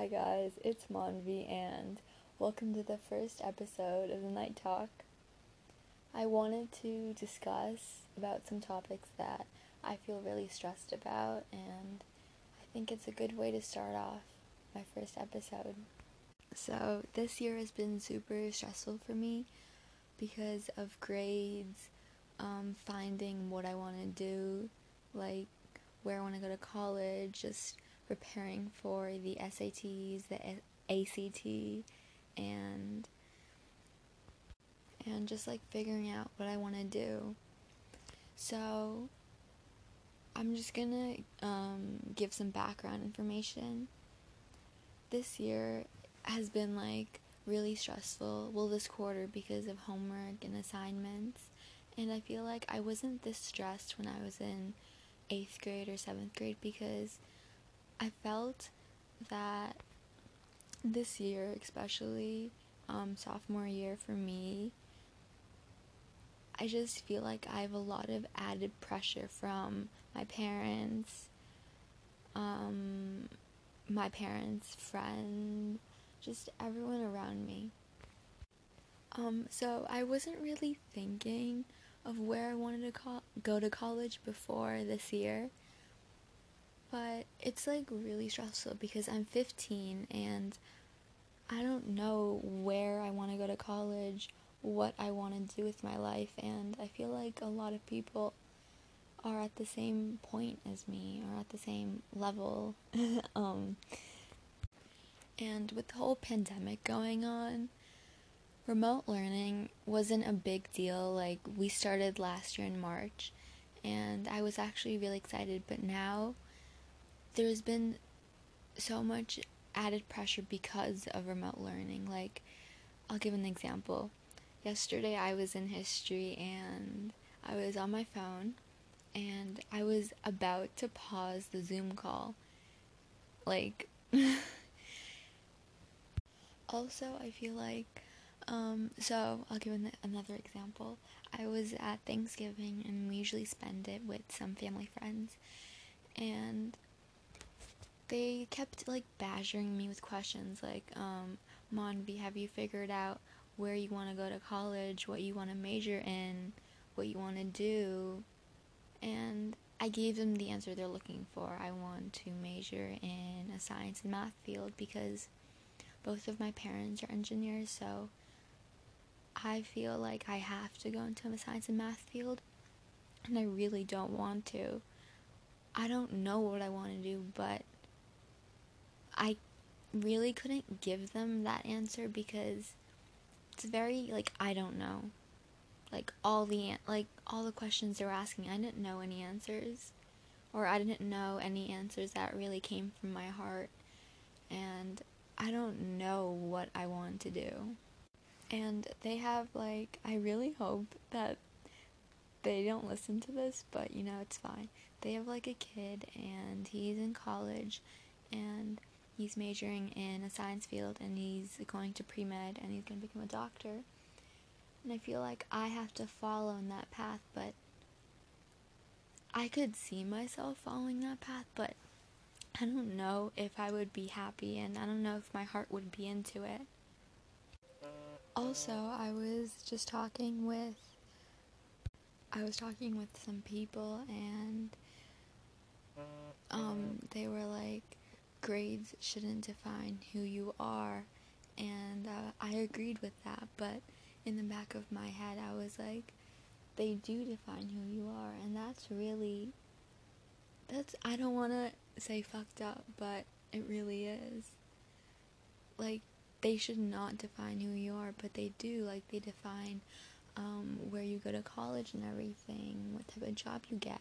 Hi guys, it's Monvi and welcome to the first episode of the Night Talk. I wanted to discuss about some topics that I feel really stressed about and I think it's a good way to start off my first episode. So, this year has been super stressful for me because of grades, um, finding what I want to do, like where I want to go to college, just preparing for the SATs, the ACT, and and just like figuring out what I want to do. So I'm just gonna um, give some background information. This year has been like really stressful. Well, this quarter because of homework and assignments, and I feel like I wasn't this stressed when I was in eighth grade or seventh grade because I felt that this year, especially um, sophomore year for me, I just feel like I have a lot of added pressure from my parents, um, my parents' friends, just everyone around me. Um, so I wasn't really thinking of where I wanted to co- go to college before this year. But it's like really stressful because I'm 15 and I don't know where I want to go to college, what I want to do with my life, and I feel like a lot of people are at the same point as me or at the same level. um, and with the whole pandemic going on, remote learning wasn't a big deal. Like, we started last year in March, and I was actually really excited, but now there's been so much added pressure because of remote learning. Like, I'll give an example. Yesterday I was in history and I was on my phone and I was about to pause the Zoom call. Like, also, I feel like um, so I'll give an- another example. I was at Thanksgiving and we usually spend it with some family friends, and they kept like badgering me with questions like, um, Monvi, have you figured out where you want to go to college, what you want to major in, what you want to do? And I gave them the answer they're looking for. I want to major in a science and math field because both of my parents are engineers, so I feel like I have to go into a science and math field, and I really don't want to. I don't know what I want to do, but I really couldn't give them that answer because it's very like I don't know. Like all the like all the questions they were asking, I didn't know any answers or I didn't know any answers that really came from my heart and I don't know what I want to do. And they have like I really hope that they don't listen to this, but you know, it's fine. They have like a kid and he's in college and he's majoring in a science field and he's going to pre med and he's going to become a doctor. And I feel like I have to follow in that path, but I could see myself following that path, but I don't know if I would be happy and I don't know if my heart would be into it. Also, I was just talking with I was talking with some people and um they were like grades shouldn't define who you are and uh, I agreed with that, but in the back of my head I was like they do define who you are and that's really that's I don't want to say fucked up, but it really is. Like they should not define who you are, but they do. Like they define um, where you go to college and everything, what type of job you get.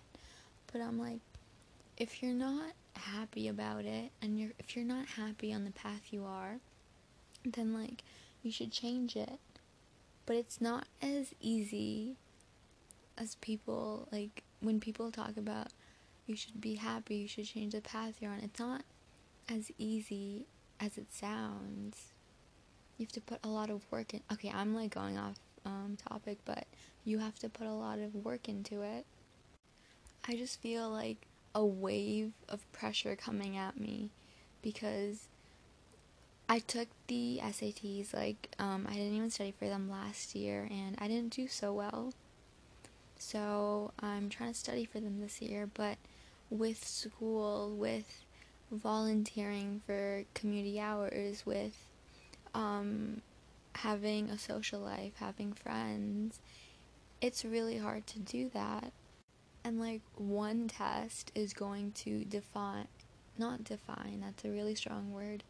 But I'm like, if you're not happy about it, and you're if you're not happy on the path you are, then like you should change it. But it's not as easy as people like when people talk about you should be happy, you should change the path you're on. It's not as easy as it sounds. You have to put a lot of work in. Okay, I'm like going off um, topic, but you have to put a lot of work into it. I just feel like a wave of pressure coming at me because I took the SATs, like, um, I didn't even study for them last year, and I didn't do so well. So I'm trying to study for them this year, but with school, with volunteering for community hours, with um, having a social life, having friends, it's really hard to do that. And like one test is going to define, not define, that's a really strong word.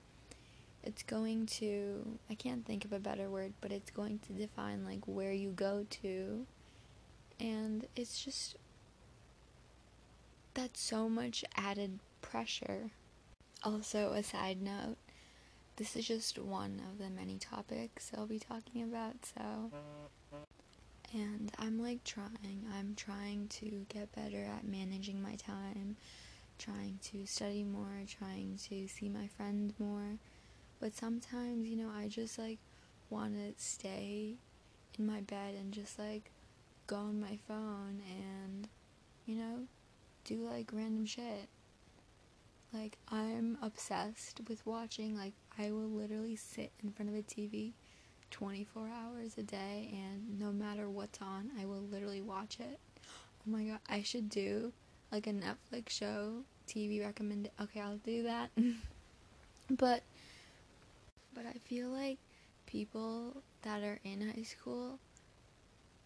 It's going to, I can't think of a better word, but it's going to define like where you go to. And it's just, that's so much added pressure. Also, a side note, this is just one of the many topics I'll be talking about, so. And I'm like trying, I'm trying to get better at managing my time, trying to study more, trying to see my friends more. But sometimes, you know, I just like want to stay in my bed and just like go on my phone and, you know, do like random shit. Like, I'm obsessed with watching, like, I will literally sit in front of a TV 24 hours a day, and no matter what's on, I will literally watch it. Oh my god, I should do like a Netflix show, TV recommend. Okay, I'll do that. but, but I feel like people that are in high school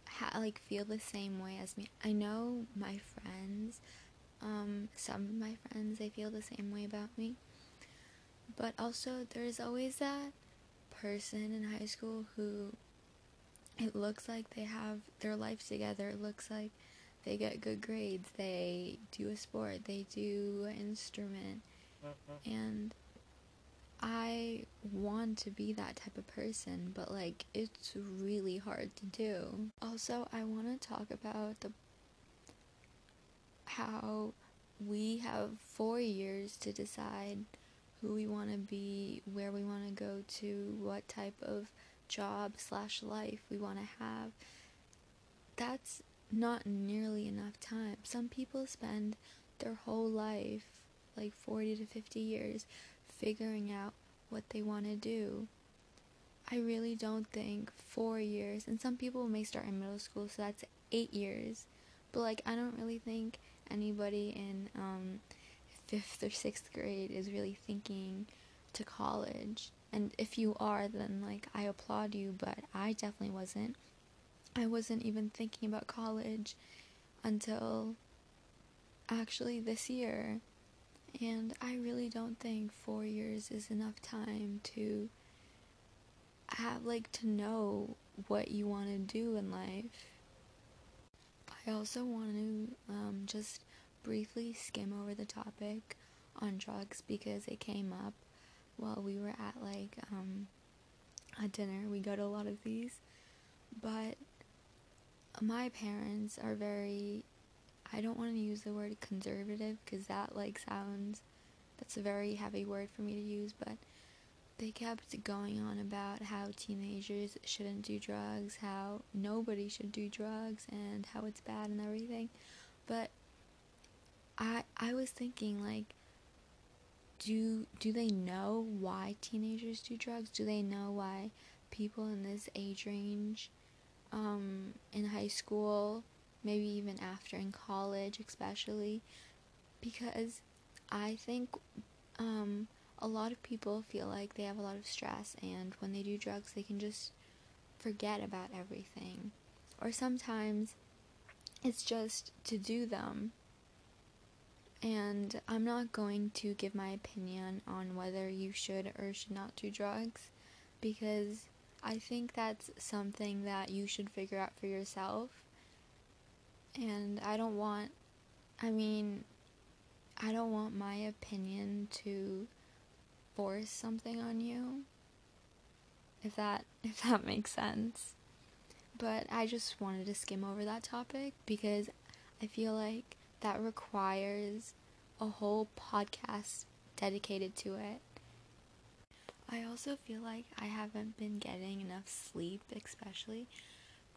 ha- like feel the same way as me. I know my friends um, some of my friends, they feel the same way about me. But also, there's always that person in high school who it looks like they have their life together. It looks like they get good grades, they do a sport, they do an instrument. And I want to be that type of person, but like it's really hard to do. Also, I want to talk about the how we have four years to decide who we want to be, where we want to go to, what type of job slash life we want to have. That's not nearly enough time. Some people spend their whole life, like 40 to 50 years, figuring out what they want to do. I really don't think four years, and some people may start in middle school, so that's eight years. But like, I don't really think anybody in um, fifth or sixth grade is really thinking to college. And if you are, then like I applaud you, but I definitely wasn't. I wasn't even thinking about college until actually this year. And I really don't think four years is enough time to have, like, to know what you want to do in life. I also want to um, just briefly skim over the topic on drugs because it came up while we were at like um, a dinner. We go to a lot of these, but my parents are very. I don't want to use the word conservative because that like sounds. That's a very heavy word for me to use, but they kept going on about how teenagers shouldn't do drugs, how nobody should do drugs, and how it's bad and everything. But I I was thinking like do do they know why teenagers do drugs? Do they know why people in this age range um, in high school, maybe even after in college especially because I think um, a lot of people feel like they have a lot of stress, and when they do drugs, they can just forget about everything. Or sometimes it's just to do them. And I'm not going to give my opinion on whether you should or should not do drugs because I think that's something that you should figure out for yourself. And I don't want, I mean, I don't want my opinion to force something on you. If that if that makes sense. But I just wanted to skim over that topic because I feel like that requires a whole podcast dedicated to it. I also feel like I haven't been getting enough sleep, especially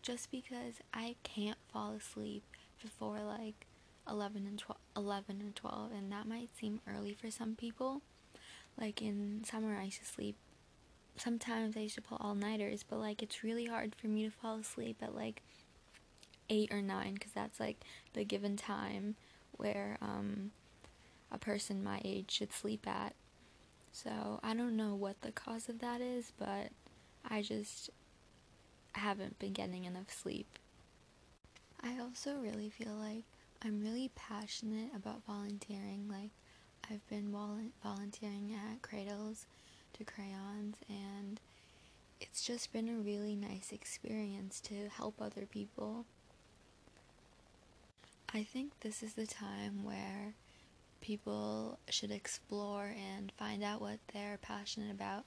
just because I can't fall asleep before like 11 and 12, 11 and 12 and that might seem early for some people like in summer, I used to sleep sometimes I used to pull all nighters, but like it's really hard for me to fall asleep at like eight or nine because that's like the given time where um, a person my age should sleep at. So I don't know what the cause of that is, but I just haven't been getting enough sleep. I also really feel like I'm really passionate about volunteering. Like, I've been vol- volunteering at Cradles to Crayons, and it's just been a really nice experience to help other people. I think this is the time where people should explore and find out what they're passionate about,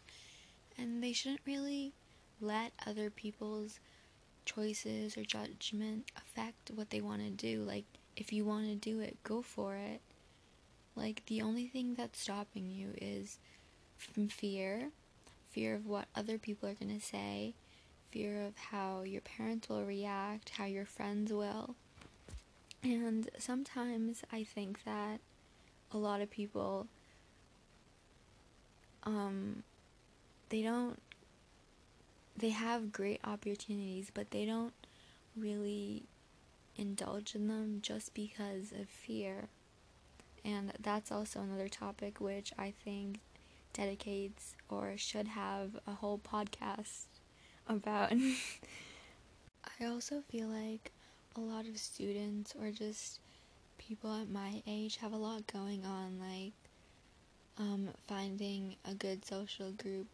and they shouldn't really let other people's choices or judgment affect what they want to do. Like, if you want to do it, go for it. Like, the only thing that's stopping you is from fear fear of what other people are going to say, fear of how your parents will react, how your friends will. And sometimes I think that a lot of people um they don't they have great opportunities, but they don't really indulge in them just because of fear. And that's also another topic which I think dedicates or should have a whole podcast about. I also feel like a lot of students or just people at my age have a lot going on, like um, finding a good social group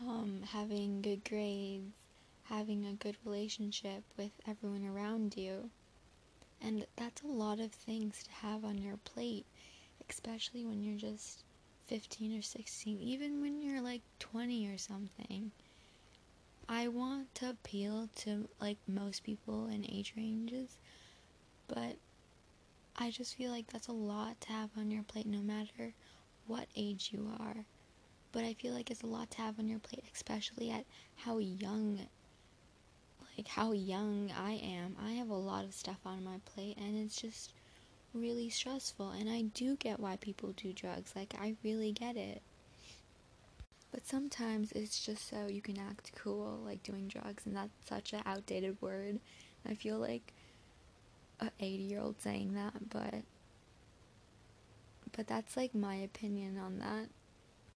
um, having good grades, having a good relationship with everyone around you. And that's a lot of things to have on your plate, especially when you're just 15 or 16, even when you're like 20 or something. I want to appeal to like most people in age ranges, but I just feel like that's a lot to have on your plate no matter what age you are but I feel like it's a lot to have on your plate, especially at how young, like how young I am. I have a lot of stuff on my plate, and it's just really stressful. And I do get why people do drugs, like, I really get it. But sometimes it's just so you can act cool, like doing drugs, and that's such an outdated word. I feel like a 80 year old saying that, but but that's like my opinion on that.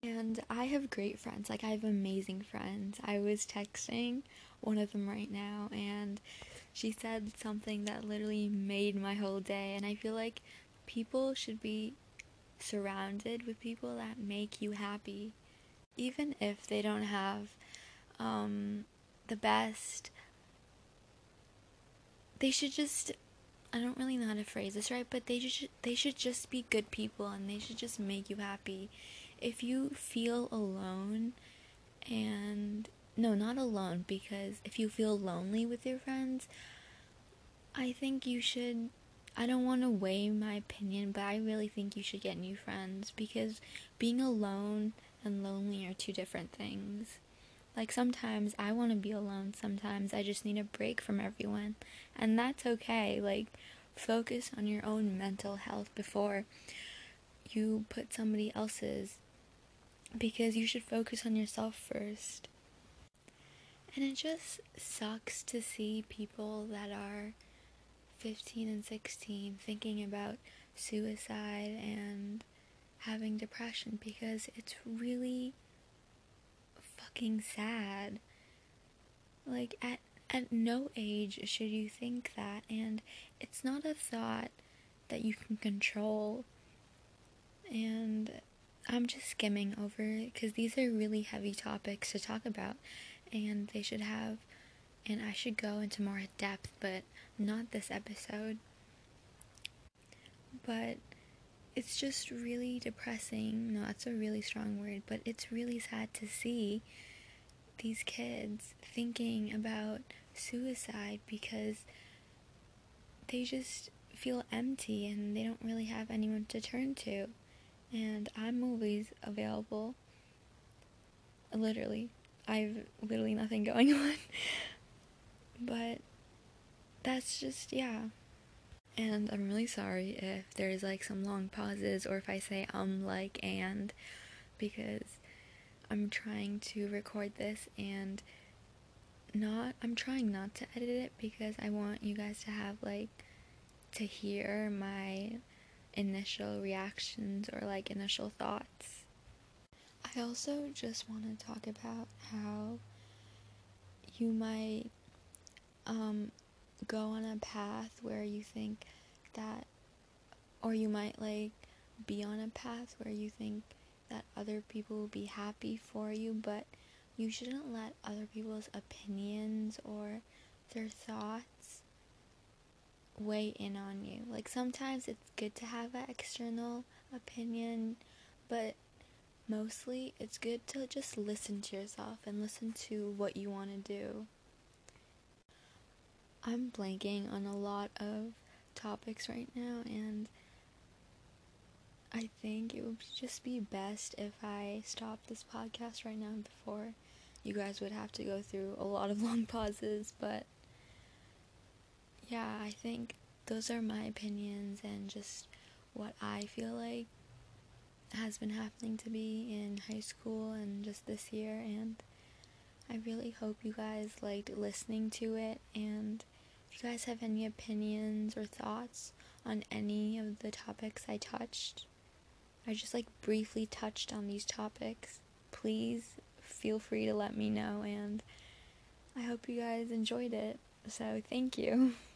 And I have great friends. Like, I have amazing friends. I was texting one of them right now, and she said something that literally made my whole day. And I feel like people should be surrounded with people that make you happy, even if they don't have um, the best. They should just. I don't really know how to phrase this right, but they should they should just be good people and they should just make you happy if you feel alone and no, not alone because if you feel lonely with your friends, I think you should I don't want to weigh my opinion, but I really think you should get new friends because being alone and lonely are two different things. Like sometimes I want to be alone, sometimes I just need a break from everyone, and that's okay. Like focus on your own mental health before you put somebody else's because you should focus on yourself first. And it just sucks to see people that are 15 and 16 thinking about suicide and having depression because it's really fucking sad. Like at at no age should you think that and it's not a thought that you can control. And I'm just skimming over it because these are really heavy topics to talk about, and they should have, and I should go into more depth, but not this episode. But it's just really depressing. No, that's a really strong word, but it's really sad to see these kids thinking about suicide because they just feel empty and they don't really have anyone to turn to and I'm always available. Literally, I've literally nothing going on. but that's just, yeah. And I'm really sorry if there's like some long pauses or if I say um, like, and because I'm trying to record this and not I'm trying not to edit it because I want you guys to have like to hear my initial reactions or like initial thoughts. I also just want to talk about how you might um, go on a path where you think that, or you might like be on a path where you think that other people will be happy for you, but you shouldn't let other people's opinions or their thoughts weigh in on you. Like sometimes it's good to have an external opinion, but mostly it's good to just listen to yourself and listen to what you want to do. I'm blanking on a lot of topics right now, and I think it would just be best if I stopped this podcast right now before you guys would have to go through a lot of long pauses. But yeah, I think those are my opinions and just what I feel like has been happening to me in high school and just this year. And I really hope you guys liked listening to it and if you guys have any opinions or thoughts on any of the topics I touched, I just like briefly touched on these topics, please feel free to let me know and I hope you guys enjoyed it. So, thank you.